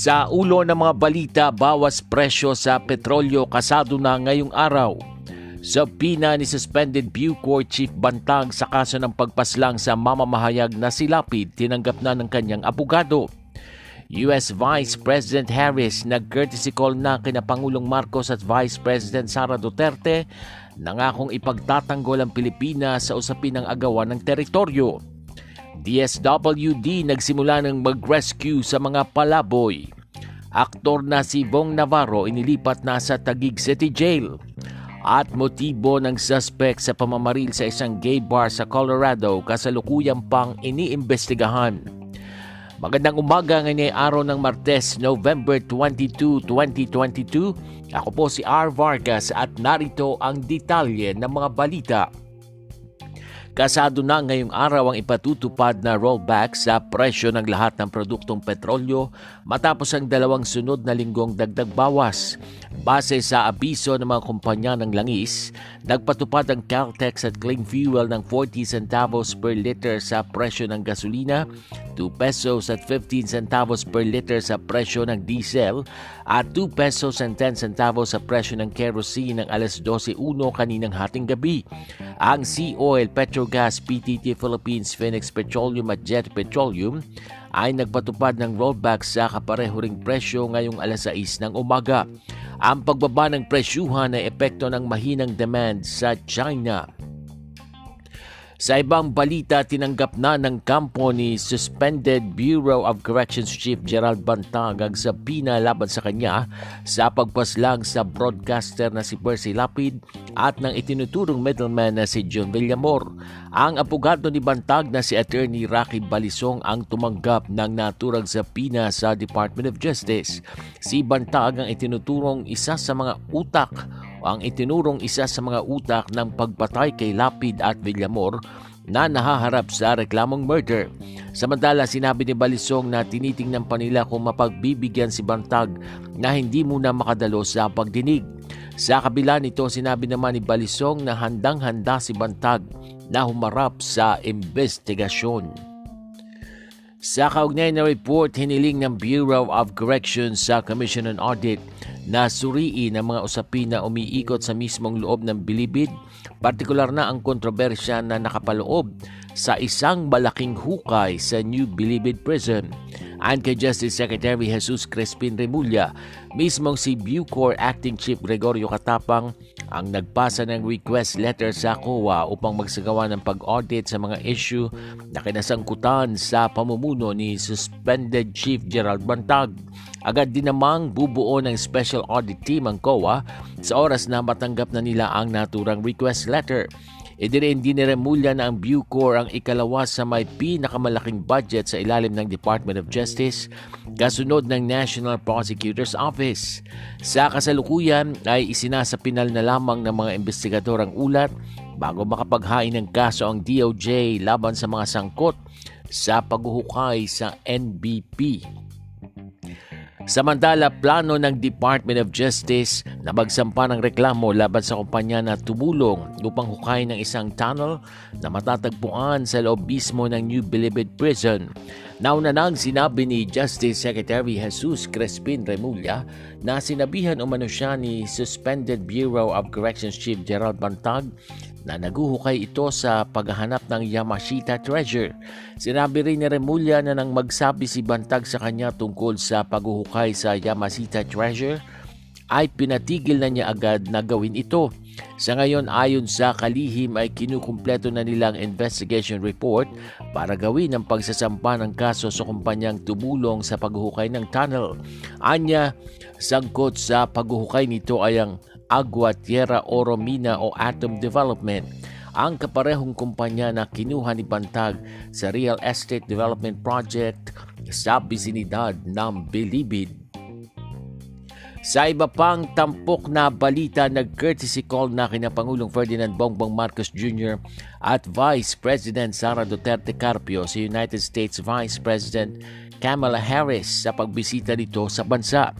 Sa ulo ng mga balita, bawas presyo sa petrolyo kasado na ngayong araw. Sa pina ni suspended Bucor Chief Bantag sa kaso ng pagpaslang sa mamamahayag na si Lapid, tinanggap na ng kanyang abogado. US Vice President Harris nag-courtesy call na kina Pangulong Marcos at Vice President Sara Duterte nangakong ipagtatanggol ang Pilipinas sa usapin ng agawan ng teritoryo. DSWD nagsimula ng mag-rescue sa mga palaboy. Aktor na si Bong Navarro inilipat na sa Taguig City Jail. At motibo ng suspect sa pamamaril sa isang gay bar sa Colorado kasalukuyang pang iniimbestigahan. Magandang umaga ngayon araw ng Martes, November 22, 2022. Ako po si R. Vargas at narito ang detalye ng mga balita. Kasado na ngayong araw ang ipatutupad na rollback sa presyo ng lahat ng produktong petrolyo matapos ang dalawang sunod na linggong dagdag bawas. Base sa abiso ng mga kumpanya ng langis, nagpatupad ang Caltex at Clean Fuel ng 40 centavos per liter sa presyo ng gasolina, 2 pesos at 15 centavos per liter sa presyo ng diesel at 2 pesos and 10 centavos sa presyo ng kerosene ng alas 12.1 kaninang hating gabi. Ang Sea Oil, Petrogas, PTT Philippines, Phoenix Petroleum at Jet Petroleum ay nagpatupad ng rollback sa kapareho ring presyo ngayong alas 6 ng umaga. Ang pagbaba ng presyuhan ay epekto ng mahinang demand sa China. Sa ibang balita, tinanggap na ng kampo ni Suspended Bureau of Corrections Chief Gerald Bantag ang sabina laban sa kanya sa pagpaslang sa broadcaster na si Percy Lapid at ng itinuturong middleman na si John Villamor. Ang apogado ni Bantag na si Attorney Rocky Balisong ang tumanggap ng naturang sabina sa Department of Justice. Si Bantag ang itinuturong isa sa mga utak ang itinurong isa sa mga utak ng pagpatay kay Lapid at Villamor na nahaharap sa reklamong murder. Samantala, sinabi ni Balisong na tinitingnan pa nila kung mapagbibigyan si Bantag na hindi muna makadalo sa pagdinig. Sa kabila nito, sinabi naman ni Balisong na handang-handa si Bantag na humarap sa investigasyon. Sa kaugnay na report, hiniling ng Bureau of Corrections sa Commission on Audit na suriin ang mga usapin na umiikot sa mismong loob ng bilibid, partikular na ang kontrobersya na nakapaloob sa isang malaking hukay sa New Bilibid Prison. Ayon Justice Secretary Jesus Crespin Remulla, mismong si Bucor Acting Chief Gregorio Katapang ang nagpasa ng request letter sa COA upang magsagawa ng pag-audit sa mga issue na kinasangkutan sa pamumuno ni suspended Chief Gerald Bantag. Agad din namang bubuo ng special audit team ang COA sa oras na matanggap na nila ang naturang request letter. Idirin din ni Remulla na ang Bucor ang ikalawa sa may pinakamalaking budget sa ilalim ng Department of Justice kasunod ng National Prosecutor's Office. Sa kasalukuyan ay isinasapinal na lamang ng mga investigador ang ulat bago makapaghain ng kaso ang DOJ laban sa mga sangkot sa paghuhukay sa NBP. Samantala, plano ng Department of Justice na magsampa ng reklamo laban sa kumpanya na tumulong upang hukayin ng isang tunnel na matatagpuan sa loob mismo ng New Bilibid Prison. Nauna nang sinabi ni Justice Secretary Jesus Crespin Remulla na sinabihan umano siya ni Suspended Bureau of Corrections Chief Gerald Bantag na naguhukay ito sa paghahanap ng Yamashita treasure. Sinabi rin ni Remulla na nang magsabi si Bantag sa kanya tungkol sa paghuhukay sa Yamashita treasure, ay pinatigil na niya agad na gawin ito. Sa ngayon ayon sa kalihim ay kinukumpleto na nilang investigation report para gawin ang pagsasampa ng kaso sa kumpanyang tumulong sa paghuhukay ng tunnel. Anya, sangkot sa paghuhukay nito ay ang Agua Tierra Oro Mina o Atom Development. ang kaparehong kumpanya na kinuha ni Bantag sa Real Estate Development Project sa bisinidad ng Bilibid. Sa iba pang tampok na balita, nag-courtesy call na kina Pangulong Ferdinand Bongbong Marcos Jr. at Vice President Sara Duterte Carpio sa United States Vice President Kamala Harris sa pagbisita nito sa bansa.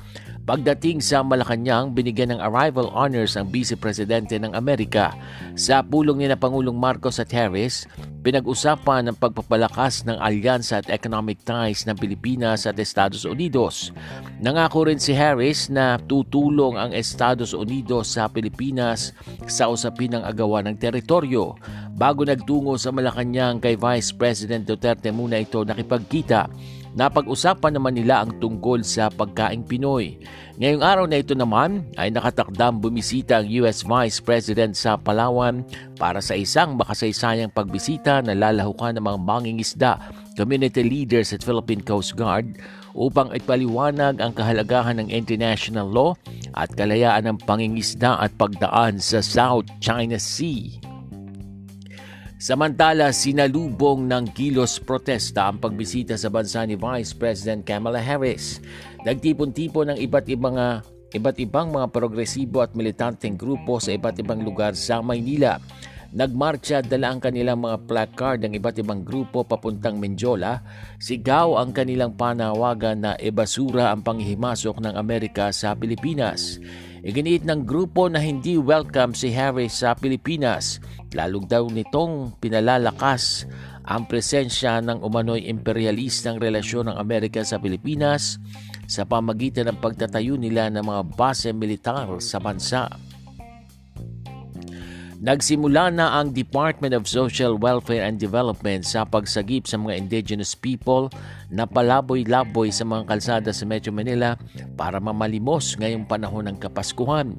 Pagdating sa Malacanang, binigyan ng arrival honors ang Vice Presidente ng Amerika. Sa pulong ni na Pangulong Marcos at Harris, pinag-usapan ang pagpapalakas ng alyansa at economic ties ng Pilipinas at Estados Unidos. Nangako rin si Harris na tutulong ang Estados Unidos sa Pilipinas sa usapin ng agawan ng teritoryo. Bago nagtungo sa Malacanang kay Vice President Duterte muna ito nakipagkita Napag-usapan naman nila ang tungkol sa pagkaing Pinoy. Ngayong araw na ito naman ay nakatakdang bumisita ang US Vice President sa Palawan para sa isang makasaysayang pagbisita na lalahukan ng mga mangingisda, community leaders at Philippine Coast Guard upang ipaliwanag ang kahalagahan ng international law at kalayaan ng pangingisda at pagdaan sa South China Sea. Samantala, sinalubong ng kilos protesta ang pagbisita sa bansa ni Vice President Kamala Harris. Nagtipon-tipon ng iba't ibang mga iba't ibang mga progresibo at militanteng grupo sa iba't ibang lugar sa Maynila. Nagmarcha dala ang kanilang mga placard ng iba't ibang grupo papuntang Menjola. Sigaw ang kanilang panawagan na ebasura ang panghihimasok ng Amerika sa Pilipinas. Iginiit ng grupo na hindi welcome si Harris sa Pilipinas, lalong daw nitong pinalalakas ang presensya ng umano'y imperialistang relasyon ng Amerika sa Pilipinas sa pamagitan ng pagtatayo nila ng mga base militar sa bansa. Nagsimula na ang Department of Social Welfare and Development sa pagsagip sa mga indigenous people na palaboy-laboy sa mga kalsada sa Metro Manila para mamalimos ngayong panahon ng Kapaskuhan.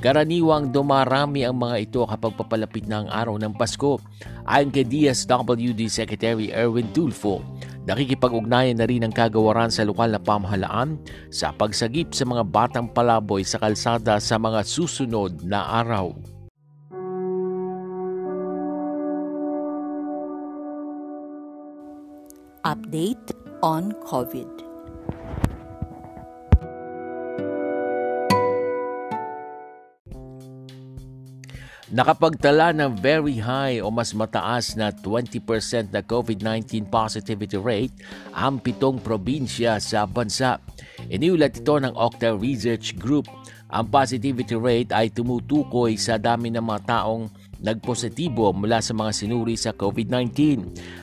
Karaniwang dumarami ang mga ito kapag papalapit na ang araw ng Pasko. Ayon kay DSWD Secretary Erwin Tulfo, nakikipag-ugnayan na rin ang kagawaran sa lokal na pamahalaan sa pagsagip sa mga batang palaboy sa kalsada sa mga susunod na araw. Update on COVID. Nakapagtala ng very high o mas mataas na 20% na COVID-19 positivity rate ang pitong probinsya sa bansa. Iniulat ito ng Octa Research Group. Ang positivity rate ay tumutukoy sa dami ng mga taong nagpositibo mula sa mga sinuri sa COVID-19.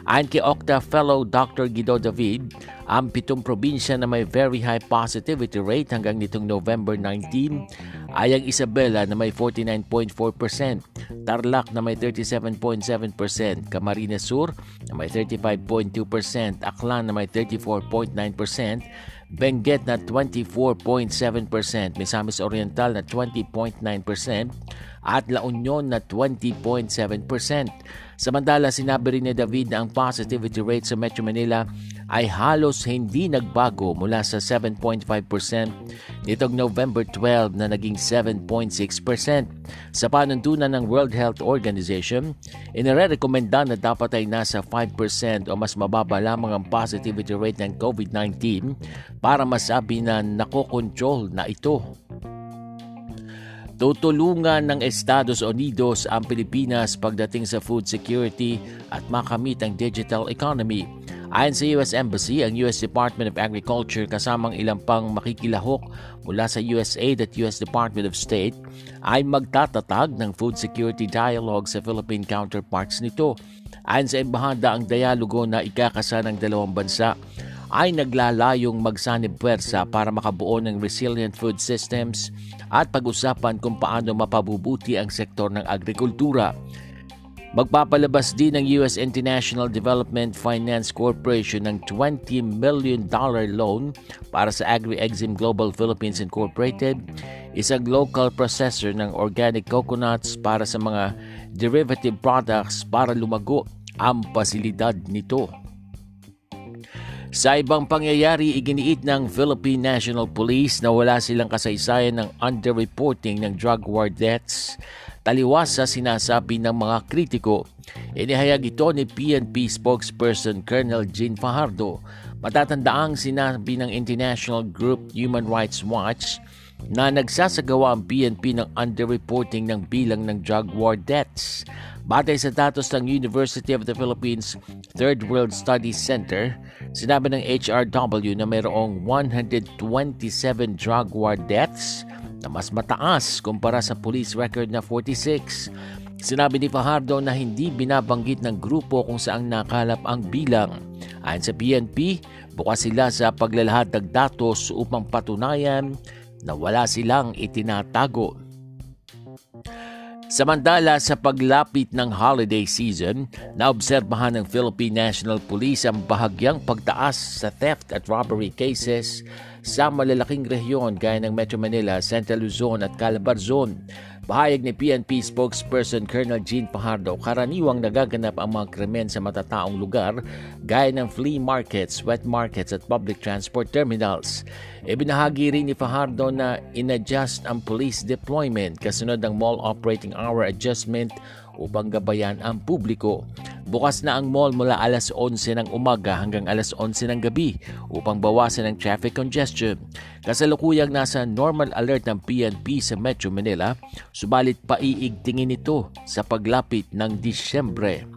Ayon kay Octa Fellow Dr. Guido David, ang pitong probinsya na may very high positivity rate hanggang nitong November 19 ay ang Isabela na may 49.4%, Tarlac na may 37.7%, Camarines Sur na may 35.2%, Aklan na may 34.9%, Benguet na 24.7%, Misamis Oriental na 20.9%, at La Union na 20.7%. Samantala, sinabi rin ni David na ang positivity rate sa Metro Manila ay halos hindi nagbago mula sa 7.5% nitong November 12 na naging 7.6%. Sa panuntunan ng World Health Organization, inirekomenda na dapat ay nasa 5% o mas mababa lamang ang positivity rate ng COVID-19 para masabi na nakokontrol na ito. Tutulungan ng Estados Unidos ang Pilipinas pagdating sa food security at makamit ang digital economy. Ayon sa US Embassy, ang US Department of Agriculture kasamang ilang pang makikilahok mula sa USAID at US Department of State ay magtatatag ng food security dialogue sa Philippine counterparts nito. Ayon sa embahada, ang dialogo na ikakasa ng dalawang bansa ay naglalayong magsanib puwersa para makabuo ng resilient food systems at pag-usapan kung paano mapabubuti ang sektor ng agrikultura. Magpapalabas din ng US International Development Finance Corporation ng $20 million loan para sa Agri-Exim Global Philippines Incorporated, isang local processor ng organic coconuts para sa mga derivative products para lumago ang pasilidad nito. Sa ibang pangyayari, iginiit ng Philippine National Police na wala silang kasaysayan ng underreporting ng drug war deaths. taliwas sa sinasabi ng mga kritiko. Inihayag ito ni PNP spokesperson Colonel Jean Fajardo. Matatandaang sinabi ng International Group Human Rights Watch na nagsasagawa ang PNP ng underreporting ng bilang ng drug war deaths. Batay sa datos ng University of the Philippines Third World Studies Center, sinabi ng HRW na mayroong 127 drug war deaths na mas mataas kumpara sa police record na 46. Sinabi ni Fajardo na hindi binabanggit ng grupo kung saan nakalap ang bilang. Ayon sa PNP, bukas sila sa paglalahat ng datos upang patunayan na wala silang itinatago. Samantala sa paglapit ng holiday season, naobserbahan ng Philippine National Police ang bahagyang pagtaas sa theft at robbery cases sa malalaking rehiyon gaya ng Metro Manila, Central Luzon at Calabarzon. Bahayag ni PNP spokesperson Colonel Jean Pajardo, karaniwang nagaganap ang mga krimen sa matataong lugar gaya ng flea markets, wet markets at public transport terminals. Ibinahagi rin ni Fajardo na inadjust ang police deployment kasunod ng mall operating hour adjustment upang gabayan ang publiko. Bukas na ang mall mula alas 11 ng umaga hanggang alas 11 ng gabi upang bawasan ang traffic congestion. Kasalukuyang nasa normal alert ng PNP sa Metro Manila, subalit paiigtingin ito sa paglapit ng Disyembre.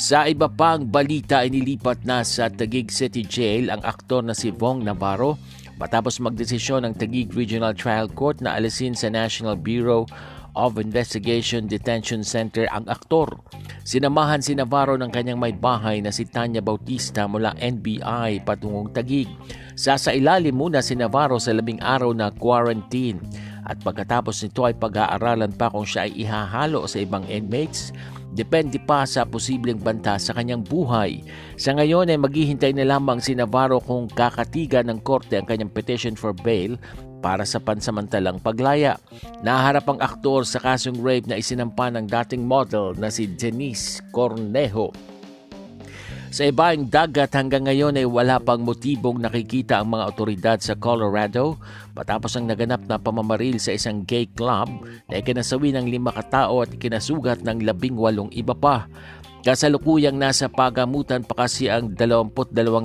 Sa iba pang balita, inilipat na sa Taguig City Jail ang aktor na si Vong Navarro matapos magdesisyon ng Taguig Regional Trial Court na alisin sa National Bureau of Investigation Detention Center ang aktor. Sinamahan si Navarro ng kanyang may bahay na si Tanya Bautista mula NBI patungong Tagig. Sasailalim muna si Navarro sa labing araw na quarantine at pagkatapos nito ay pag-aaralan pa kung siya ay ihahalo sa ibang inmates Depende pa sa posibleng banta sa kanyang buhay. Sa ngayon ay maghihintay na lamang si Navarro kung kakatiga ng korte ang kanyang petition for bail para sa pansamantalang paglaya. Naharap ang aktor sa kasong rape na isinampa ng dating model na si Denise Cornejo. Sa ibang dagat hanggang ngayon ay wala pang motibong nakikita ang mga otoridad sa Colorado matapos ang naganap na pamamaril sa isang gay club na ikinasawi ng lima katao at ikinasugat ng labing walong iba pa. Kasalukuyang nasa pagamutan pa kasi ang 22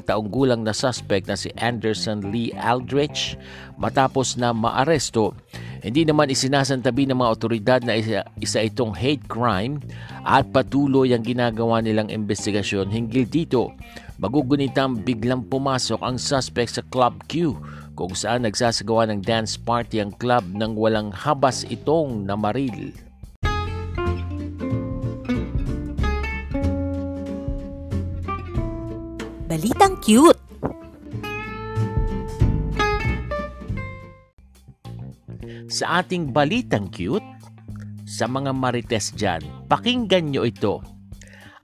taong gulang na suspect na si Anderson Lee Aldrich matapos na maaresto. Hindi naman isinasantabi ng mga otoridad na isa, isa itong hate crime at patuloy ang ginagawa nilang investigasyon hinggil dito. Magugunitang biglang pumasok ang suspect sa Club Q kung saan nagsasagawa ng dance party ang club nang walang habas itong namaril. Balitang cute! Sa ating balitang cute, sa mga marites dyan, pakinggan nyo ito.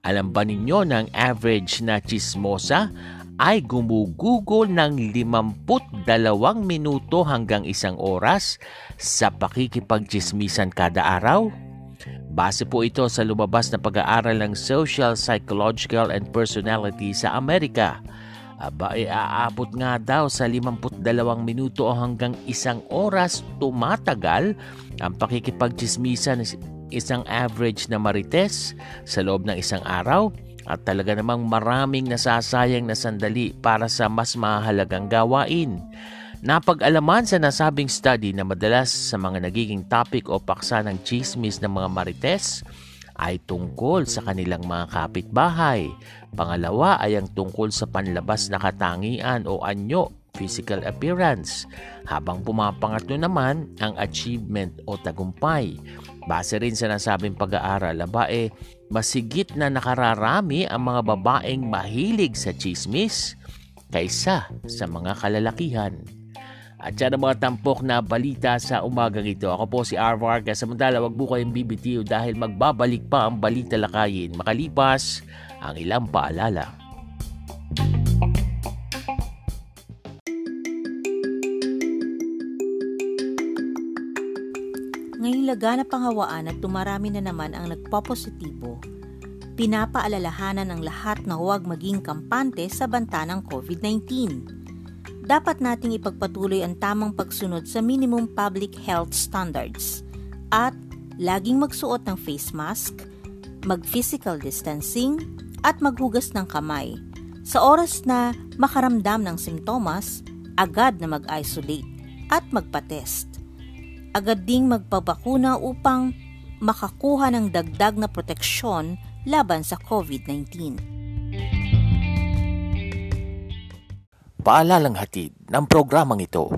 Alam ba ninyo na average na chismosa ay gumugugol ng 52 minuto hanggang isang oras sa pakikipagchismisan kada araw? Base po ito sa lumabas na pag-aaral ng Social, Psychological and Personality sa Amerika. Aba, e, aabot nga daw sa 52 minuto o hanggang isang oras tumatagal ang pakikipagchismisan ng isang average na marites sa loob ng isang araw at talaga namang maraming nasasayang na sandali para sa mas mahalagang gawain. Napag-alaman sa nasabing study na madalas sa mga nagiging topic o paksa ng chismis ng mga marites ay tungkol sa kanilang mga kapitbahay. Pangalawa ay ang tungkol sa panlabas na katangian o anyo, physical appearance. Habang pumapangatlo naman ang achievement o tagumpay. Base rin sa nasabing pag-aaral, babae, masigit na nakararami ang mga babaeng mahilig sa chismis kaysa sa mga kalalakihan. At yan ang mga tampok na balita sa umagang ito. Ako po si R. Vargas. Samantala, wag po kayong bibitiw dahil magbabalik pa ang balita lakayin makalipas ang ilang paalala. Ngayong laganap ang hawaan at tumarami na naman ang nagpopositibo, pinapaalalahanan ng lahat na huwag maging kampante sa banta ng COVID-19 dapat nating ipagpatuloy ang tamang pagsunod sa minimum public health standards at laging magsuot ng face mask, mag-physical distancing, at maghugas ng kamay. Sa oras na makaramdam ng simptomas, agad na mag-isolate at magpa-test. Agad ding magpabakuna upang makakuha ng dagdag na proteksyon laban sa COVID-19. Paalalang hatid ng programang ito.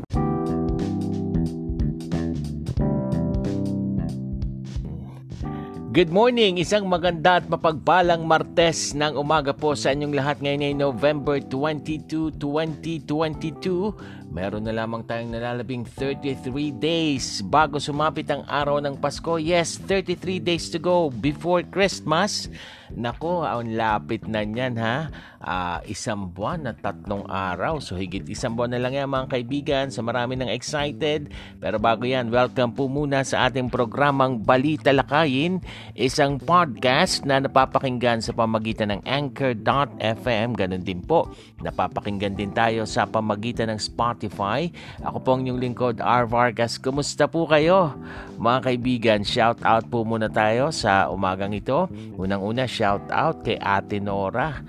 Good morning! Isang maganda at mapagpalang Martes ng umaga po sa inyong lahat ngayon ay November 22, 2022. Meron na lamang tayong nalalabing 33 days bago sumapit ang araw ng Pasko. Yes, 33 days to go before Christmas. Nako, ang lapit na niyan ha. Uh, isang buwan na tatlong araw. So higit isang buwan na lang yan mga kaibigan. So, marami ng excited. Pero bago yan, welcome po muna sa ating programang Balita Lakayin. Isang podcast na napapakinggan sa pamagitan ng Anchor.fm. Ganon din po. Napapakinggan din tayo sa pamagitan ng Spotify. Ako po ang inyong lingkod, R. Vargas. Kumusta po kayo? Mga kaibigan, shout out po muna tayo sa umagang ito. Unang-una, shout out kay Ate Nora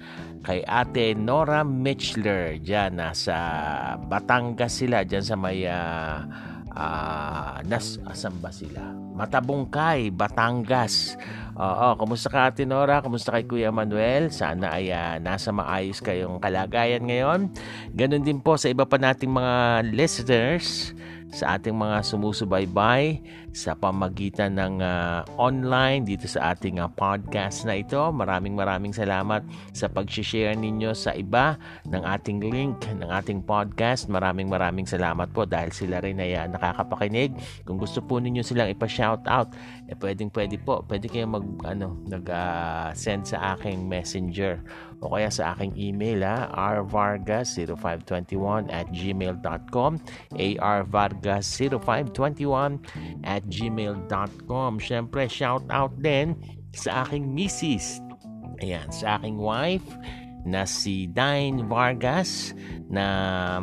kay Ate Nora Mitchler dyan nasa Batangas sila dyan sa may uh, uh, nas, asan ba sila? Matabungkay, Batangas. Oo, kumusta ka Ate Nora? Kumusta kay Kuya Manuel? Sana ay uh, nasa maayos kayong kalagayan ngayon. Ganon din po sa iba pa nating mga listeners sa ating mga sumusubaybay sa pamagitan ng uh, online dito sa ating uh, podcast na ito. Maraming maraming salamat sa pag-share ninyo sa iba ng ating link ng ating podcast. Maraming maraming salamat po dahil sila rin ay uh, nakakapakinig. Kung gusto po ninyo silang ipa-shout out, eh pwedeng pwede po. Pwede kayong mag ano, nag-send uh, sa aking messenger o kaya sa aking email ha, rvargas0521 at gmail.com arvargas0521 at gmail.com Siyempre, shout out din sa aking misis. Ayan, sa aking wife na si Dine Vargas na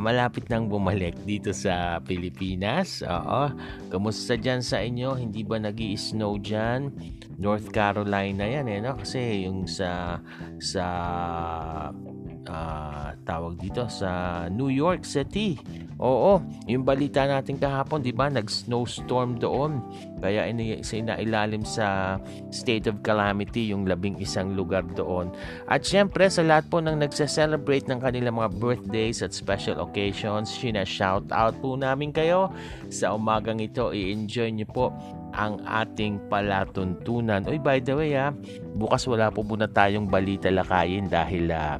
malapit nang bumalik dito sa Pilipinas. Oo. Kamusta dyan sa inyo? Hindi ba nag snow dyan? North Carolina yan eh, no? Kasi yung sa sa uh, tawag dito sa New York City. Oo, yung balita natin kahapon, 'di ba, nag-snowstorm doon. Kaya inailalim sa state of calamity yung labing isang lugar doon. At syempre sa lahat po ng nagse-celebrate ng kanilang mga birthdays at special occasions, sina shout out po namin kayo sa umagang ito. I-enjoy niyo po ang ating palatuntunan. Oy, by the way, ha, bukas wala po muna tayong balita lakayin dahil uh,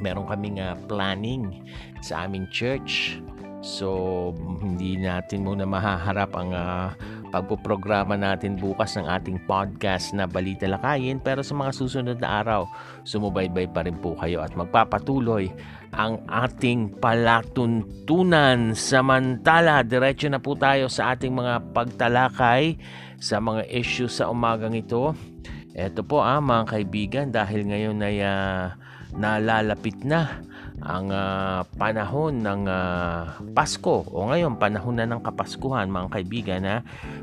meron kaming uh, planning sa aming church. So, hindi natin muna mahaharap ang uh, pagpoprograma natin bukas ng ating podcast na Balita Lakayin. Pero sa mga susunod na araw, sumubaybay pa rin po kayo at magpapatuloy ang ating palatuntunan. Samantala, diretso na po tayo sa ating mga pagtalakay sa mga issues sa umagang ito. Ito po ah, mga kaibigan, dahil ngayon ay uh, nalalapit na ang uh, panahon ng uh, Pasko. O ngayon panahon na ng Kapaskuhan mga kaibigan ha?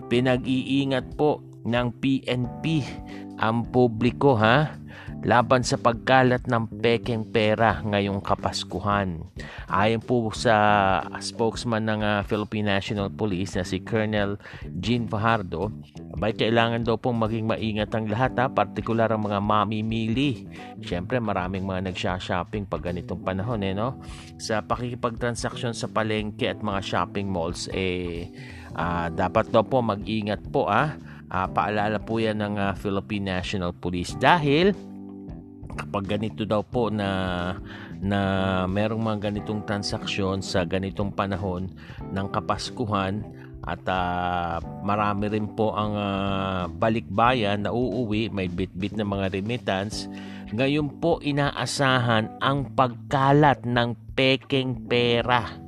Pinag-iingat po ng PNP ang publiko ha laban sa pagkalat ng pekeng pera ngayong Kapaskuhan. Ayon po sa spokesman ng uh, Philippine National Police na si Colonel Jean Fajardo, abay kailangan daw pong maging maingat ang lahat ha, partikular ang mga mamimili. Siyempre maraming mga nagsha-shopping pag ganitong panahon eh no. Sa pakikipagtransaksyon sa palengke at mga shopping malls eh uh, dapat daw po mag-ingat po ah. Uh, paalala po yan ng uh, Philippine National Police dahil kapag ganito daw po na na merong mga ganitong transaksyon sa ganitong panahon ng Kapaskuhan at uh, marami rin po ang uh, balikbayan na uuwi, may bitbit na mga remittance. Ngayon po inaasahan ang pagkalat ng pekeng pera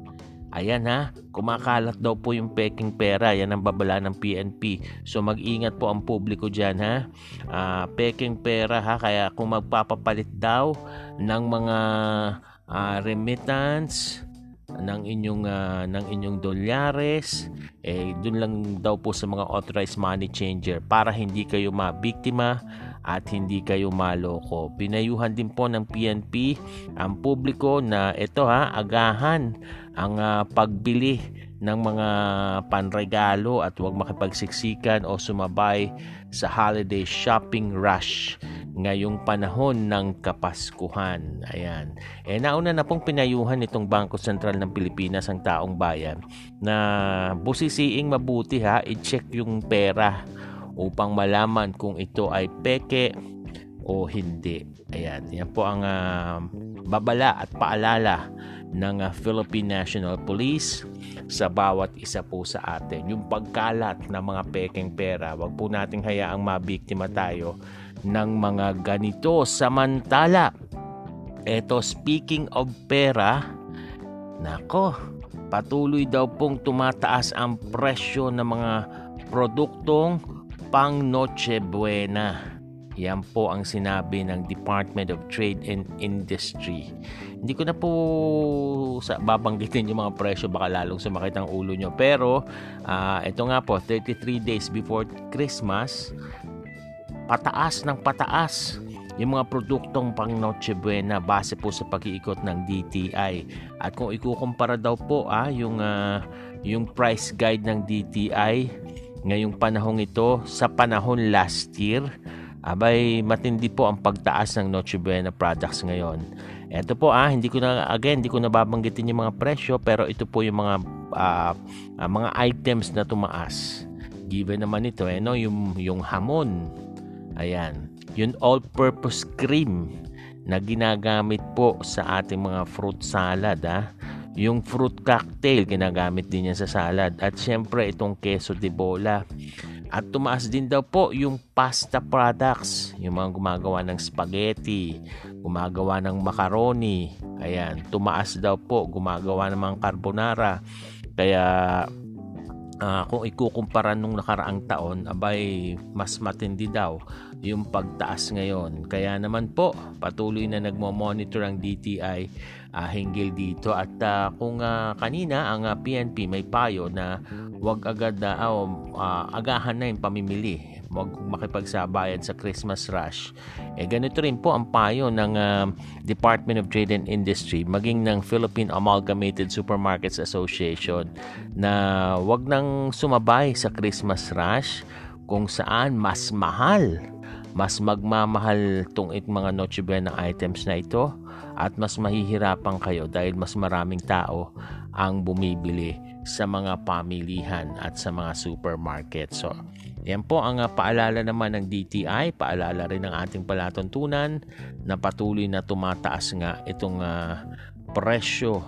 Ayan ha, kumakalat daw po yung peking pera. Yan ang babala ng PNP. So mag-ingat po ang publiko dyan ha. Uh, peking pera ha, kaya kung magpapapalit daw ng mga uh, remittance, ng inyong uh, ng inyong dolyares eh doon lang daw po sa mga authorized money changer para hindi kayo mabiktima at hindi kayo maloko. Pinayuhan din po ng PNP ang publiko na ito ha, agahan ang uh, pagbili ng mga panregalo at huwag makipagsiksikan o sumabay sa holiday shopping rush ngayong panahon ng Kapaskuhan. Ayan. Eh nauna na pong pinayuhan itong Bangko Sentral ng Pilipinas ang taong bayan na busisiing mabuti ha, i-check yung pera upang malaman kung ito ay peke o hindi. Ayan, yan po ang uh, babala at paalala ng uh, Philippine National Police sa bawat isa po sa atin. Yung pagkalat ng mga pekeng pera, wag po nating hayaang mabiktima tayo ng mga ganito. Samantala, eto speaking of pera, nako, patuloy daw pong tumataas ang presyo ng mga produktong pang Noche Buena. Yan po ang sinabi ng Department of Trade and Industry. Hindi ko na po sa babanggitin yung mga presyo baka lalong sumakit ang ulo nyo. Pero uh, ito nga po, 33 days before Christmas, pataas ng pataas yung mga produktong pang Noche Buena base po sa pag-iikot ng DTI. At kung ikukumpara daw po ah, yung, uh, yung price guide ng DTI ngayong panahong ito sa panahon last year, abay matindi po ang pagtaas ng Noche Buena products ngayon. Ito po ah, hindi ko na again, hindi ko na babanggitin yung mga presyo pero ito po yung mga uh, uh, mga items na tumaas. Given naman ito eh no, yung yung hamon. Ayan, yung all-purpose cream na ginagamit po sa ating mga fruit salad ah. Yung fruit cocktail ginagamit din yan sa salad at syempre itong queso de bola at tumaas din daw po yung pasta products, yung mga gumagawa ng spaghetti, gumagawa ng macaroni. Ayan, tumaas daw po, gumagawa ng mga carbonara. Kaya uh, kung ikukumpara nung nakaraang taon, abay mas matindi daw yung pagtaas ngayon. Kaya naman po, patuloy na nagmo-monitor ang DTI uh, hinggil dito. At uh, kung uh, kanina ang uh, PNP may payo na wag agad na uh, uh, agahan na yung pamimili. Wag makipagsabayan sa Christmas rush. Eh ganito rin po ang payo ng uh, Department of Trade and Industry maging ng Philippine Amalgamated Supermarkets Association na wag nang sumabay sa Christmas rush kung saan mas mahal mas magmamahal tong mga Noche Buena items na ito at mas mahihirapan kayo dahil mas maraming tao ang bumibili sa mga pamilihan at sa mga supermarket. So, yan po ang uh, paalala naman ng DTI, paalala rin ng ating palatuntunan na patuloy na tumataas nga itong uh, presyo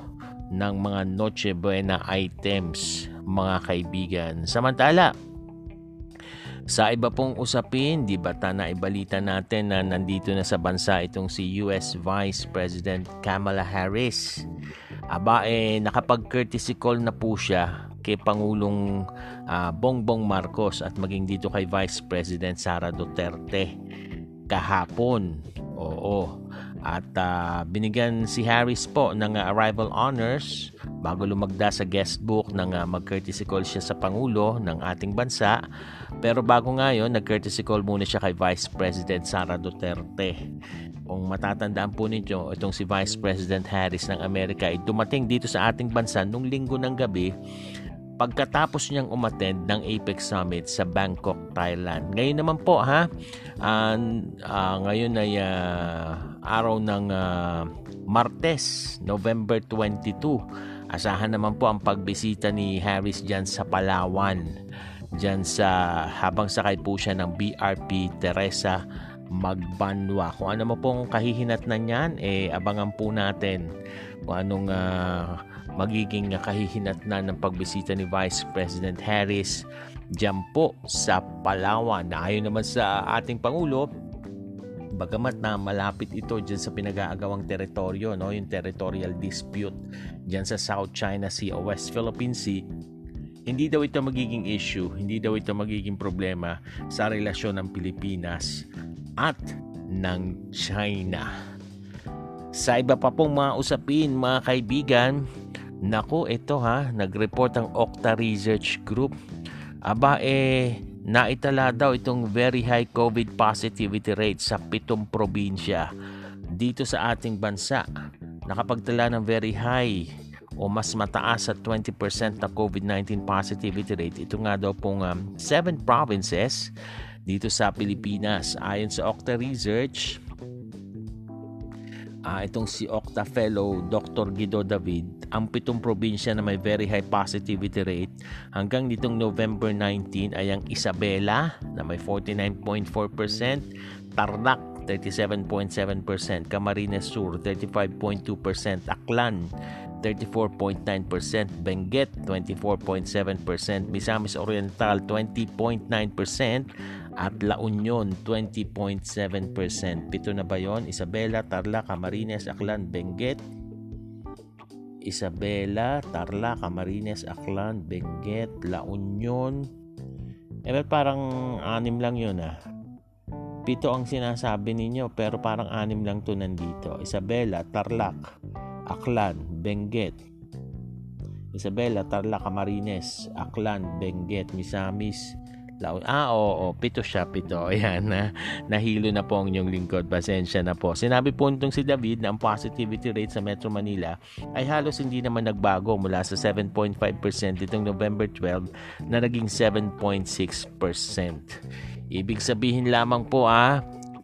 ng mga Noche Buena items, mga kaibigan. Samantala, sa iba pong usapin, di ba ta na ibalita natin na nandito na sa bansa itong si US Vice President Kamala Harris. Aba eh nakapag-courtesy call na po siya kay Pangulong uh, Bongbong Marcos at maging dito kay Vice President Sara Duterte kahapon. Oo. At uh, binigyan si Harris po ng uh, arrival honors bago lumagda sa guest book ng uh, mag-courtesy call siya sa Pangulo ng ating bansa. Pero bago nga yun, nag-courtesy call muna siya kay Vice President Sara Duterte. Kung matatandaan po ninyo, itong si Vice President Harris ng Amerika ay dumating dito sa ating bansa nung linggo ng gabi pagkatapos niyang umattend ng APEC Summit sa Bangkok, Thailand. Ngayon naman po ha, uh, uh, ngayon ay uh, araw ng uh, Martes, November 22. Asahan naman po ang pagbisita ni Harris dyan sa Palawan. Dyan sa habang sakay po siya ng BRP Teresa Magbanwa. Kung ano mo pong kahihinat na niyan, eh abangan po natin kung anong uh, magiging kahihinatnan ng pagbisita ni Vice President Harris dyan po sa Palawan. Na ayon naman sa ating Pangulo, bagamat na malapit ito dyan sa pinag-aagawang teritoryo, no? yung territorial dispute dyan sa South China Sea o West Philippine Sea, hindi daw ito magiging issue, hindi daw ito magiging problema sa relasyon ng Pilipinas at ng China. Sa iba pa pong mga usapin, mga kaibigan, Naku, ito ha, nag-report ang Okta Research Group. Aba eh, naitala daw itong very high COVID positivity rate sa pitong probinsya dito sa ating bansa. Nakapagtala ng very high o mas mataas sa 20% na COVID-19 positivity rate. Ito nga daw pong um, 7 provinces dito sa Pilipinas. Ayon sa Okta Research, uh, itong si Okta Fellow Dr. Guido David, ang pitong probinsya na may very high positivity rate. Hanggang nitong November 19 ay ang Isabela na may 49.4%, Tarlac 37.7%, Camarines Sur 35.2%, Aklan 34.9%, Benguet 24.7%, Misamis Oriental 20.9%, at La Union 20.7%. Pito na ba yon? Isabela, Tarlac, Camarines, Aklan, Benguet. Isabela, Tarlac, Camarines, Aklan, Benguet, La Union. Eh, parang anim lang yun ah. Pito ang sinasabi ninyo pero parang anim lang to nandito. Isabela, Tarlac, Aklan, Benguet. Isabela, Tarlac, Camarines, Aklan, Benguet, Misamis, Laon. Ah, oo, oo, pito siya, pito. Ayan, na, nahilo na po ang inyong lingkod. Pasensya na po. Sinabi po nitong si David na ang positivity rate sa Metro Manila ay halos hindi naman nagbago mula sa 7.5% itong November 12 na naging 7.6%. Ibig sabihin lamang po ah,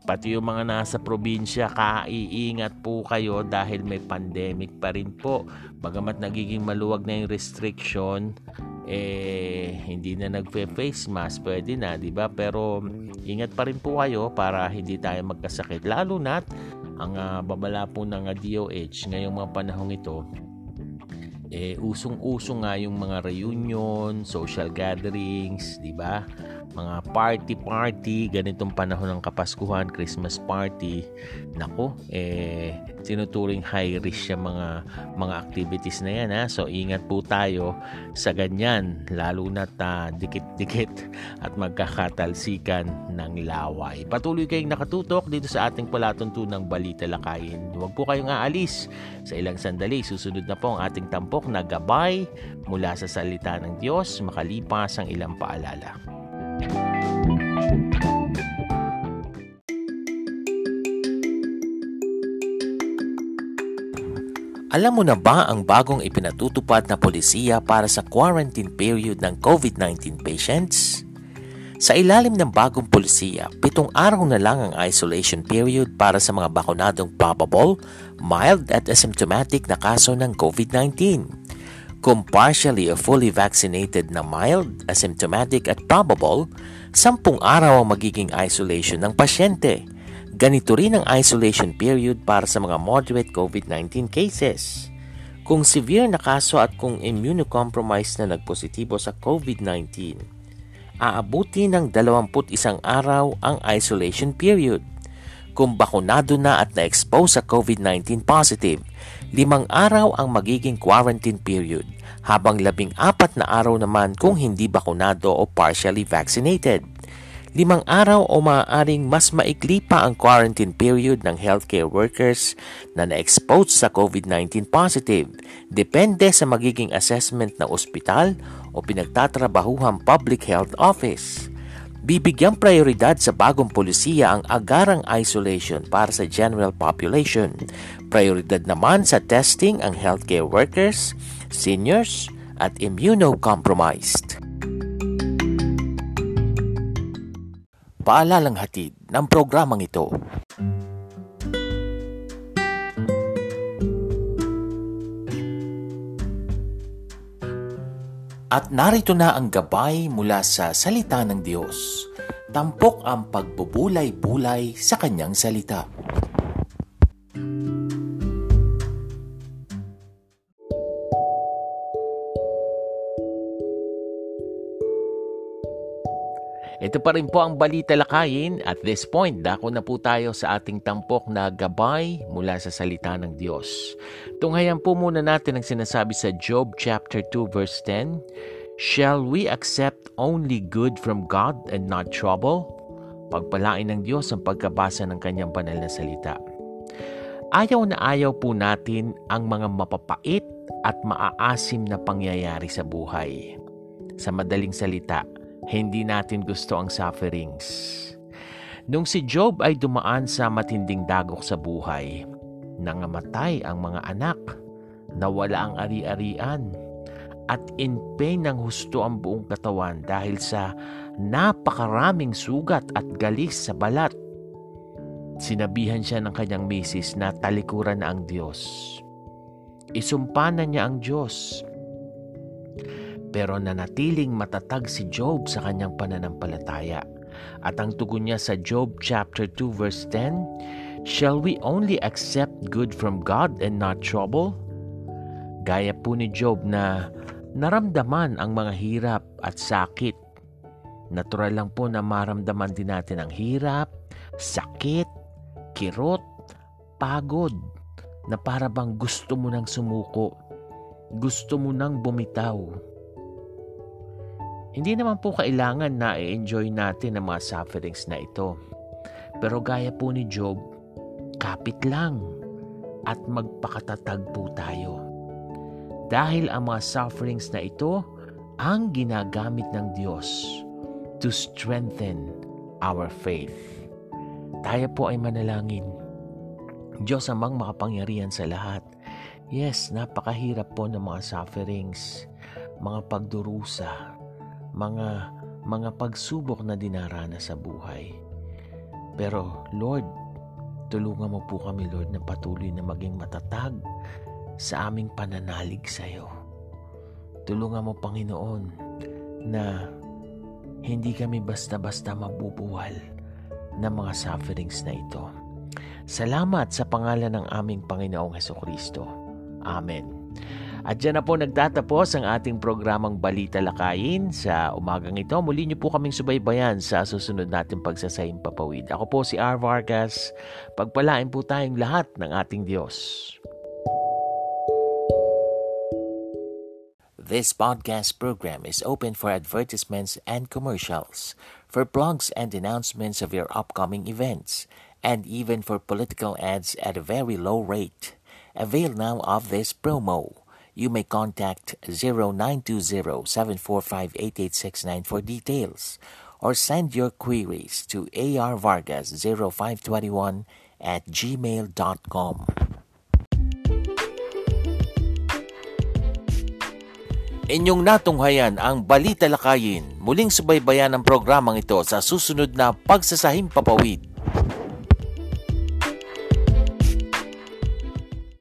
pati yung mga nasa probinsya, kaiingat po kayo dahil may pandemic pa rin po. Bagamat nagiging maluwag na yung restriction, eh hindi na nagfe-face mask, pwede na, 'di ba? Pero ingat pa rin po kayo para hindi tayo magkasakit. Lalo na ang uh, babala po ng uh, ah, DOH ngayong mga panahong ito, eh usong-uso nga yung mga reunion, social gatherings, 'di ba? Mga party-party, ganitong panahon ng Kapaskuhan, Christmas party, nako, eh, sinuturing high risk siya mga, mga activities na yan. Ha? So, ingat po tayo sa ganyan, lalo na ta dikit-dikit at magkakatalsikan ng laway. Patuloy kayong nakatutok dito sa ating palatuntunang Balita Lakayin. Huwag po kayong aalis. Sa ilang sandali, susunod na po ang ating tampok na gabay mula sa salita ng Diyos makalipas ang ilang paalala. Alam mo na ba ang bagong ipinatutupad na polisiya para sa quarantine period ng COVID-19 patients? Sa ilalim ng bagong polisiya, pitong araw na lang ang isolation period para sa mga bakunadong probable, mild at asymptomatic na kaso ng COVID-19. Kung partially or fully vaccinated na mild, asymptomatic at probable, sampung araw ang magiging isolation ng pasyente. Ganito rin ang isolation period para sa mga moderate COVID-19 cases. Kung severe na kaso at kung immunocompromised na nagpositibo sa COVID-19, aabuti ng 21 araw ang isolation period. Kung bakunado na at na-expose sa COVID-19 positive, limang araw ang magiging quarantine period, habang labing apat na araw naman kung hindi bakunado o partially vaccinated. Limang araw o maaaring mas maikli pa ang quarantine period ng healthcare workers na na-expose sa COVID-19 positive, depende sa magiging assessment ng ospital o pinagtatrabahuhang public health office. Bibigyang prioridad sa bagong polisiya ang agarang isolation para sa general population. Prioridad naman sa testing ang healthcare workers, seniors, at immunocompromised. Paalalang hatid ng programang ito. At narito na ang gabay mula sa salita ng Diyos. Tampok ang pagbubulay-bulay sa kanyang salita. Ito pa rin po ang balita lakayin at this point dako na po tayo sa ating tampok na gabay mula sa salita ng Diyos. Tunghayan po muna natin ang sinasabi sa Job chapter 2 verse 10. Shall we accept only good from God and not trouble? Pagpalain ng Diyos ang pagkabasa ng kanyang banal na salita. Ayaw na ayaw po natin ang mga mapapait at maaasim na pangyayari sa buhay. Sa madaling salita, hindi natin gusto ang sufferings. Nung si Job ay dumaan sa matinding dagok sa buhay, nangamatay ang mga anak, nawala ang ari-arian, at in pain ng husto ang buong katawan dahil sa napakaraming sugat at galis sa balat. Sinabihan siya ng kanyang misis na talikuran na ang Diyos. Isumpa na niya ang Diyos. Pero nanatiling matatag si Job sa kanyang pananampalataya. At ang tugon niya sa Job chapter 2 verse 10, Shall we only accept good from God and not trouble? Gaya po ni Job na naramdaman ang mga hirap at sakit. Natural lang po na maramdaman din natin ang hirap, sakit, kirot, pagod, na para bang gusto mo nang sumuko, gusto mo nang bumitaw. Hindi naman po kailangan na i-enjoy natin ang mga sufferings na ito. Pero gaya po ni Job, kapit lang at magpakatatag po tayo. Dahil ang mga sufferings na ito ang ginagamit ng Diyos to strengthen our faith. Tayo po ay manalangin. Diyos amang makapangyarihan sa lahat. Yes, napakahirap po ng mga sufferings, mga pagdurusa, mga mga pagsubok na dinaranas sa buhay. Pero Lord, tulungan mo po kami Lord na patuloy na maging matatag sa aming pananalig sa iyo. Tulungan mo Panginoon na hindi kami basta-basta mabubuwal ng mga sufferings na ito. Salamat sa pangalan ng aming Panginoong Heso Kristo. Amen. At dyan na po nagtatapos ang ating programang Balita Lakayin. Sa umagang ito, muli niyo po kaming subaybayan sa susunod nating pagsasaying papawid. Ako po si R. Vargas. Pagpalain po tayong lahat ng ating Diyos. This podcast program is open for advertisements and commercials. for blogs and announcements of your upcoming events, and even for political ads at a very low rate. Avail now of this promo. You may contact 0920-745-8869 for details or send your queries to arvargas0521 at gmail.com. Inyong natunghayan ang Balita Lakayin. Muling subaybayan ang programang ito sa susunod na Pagsasahim Papawid.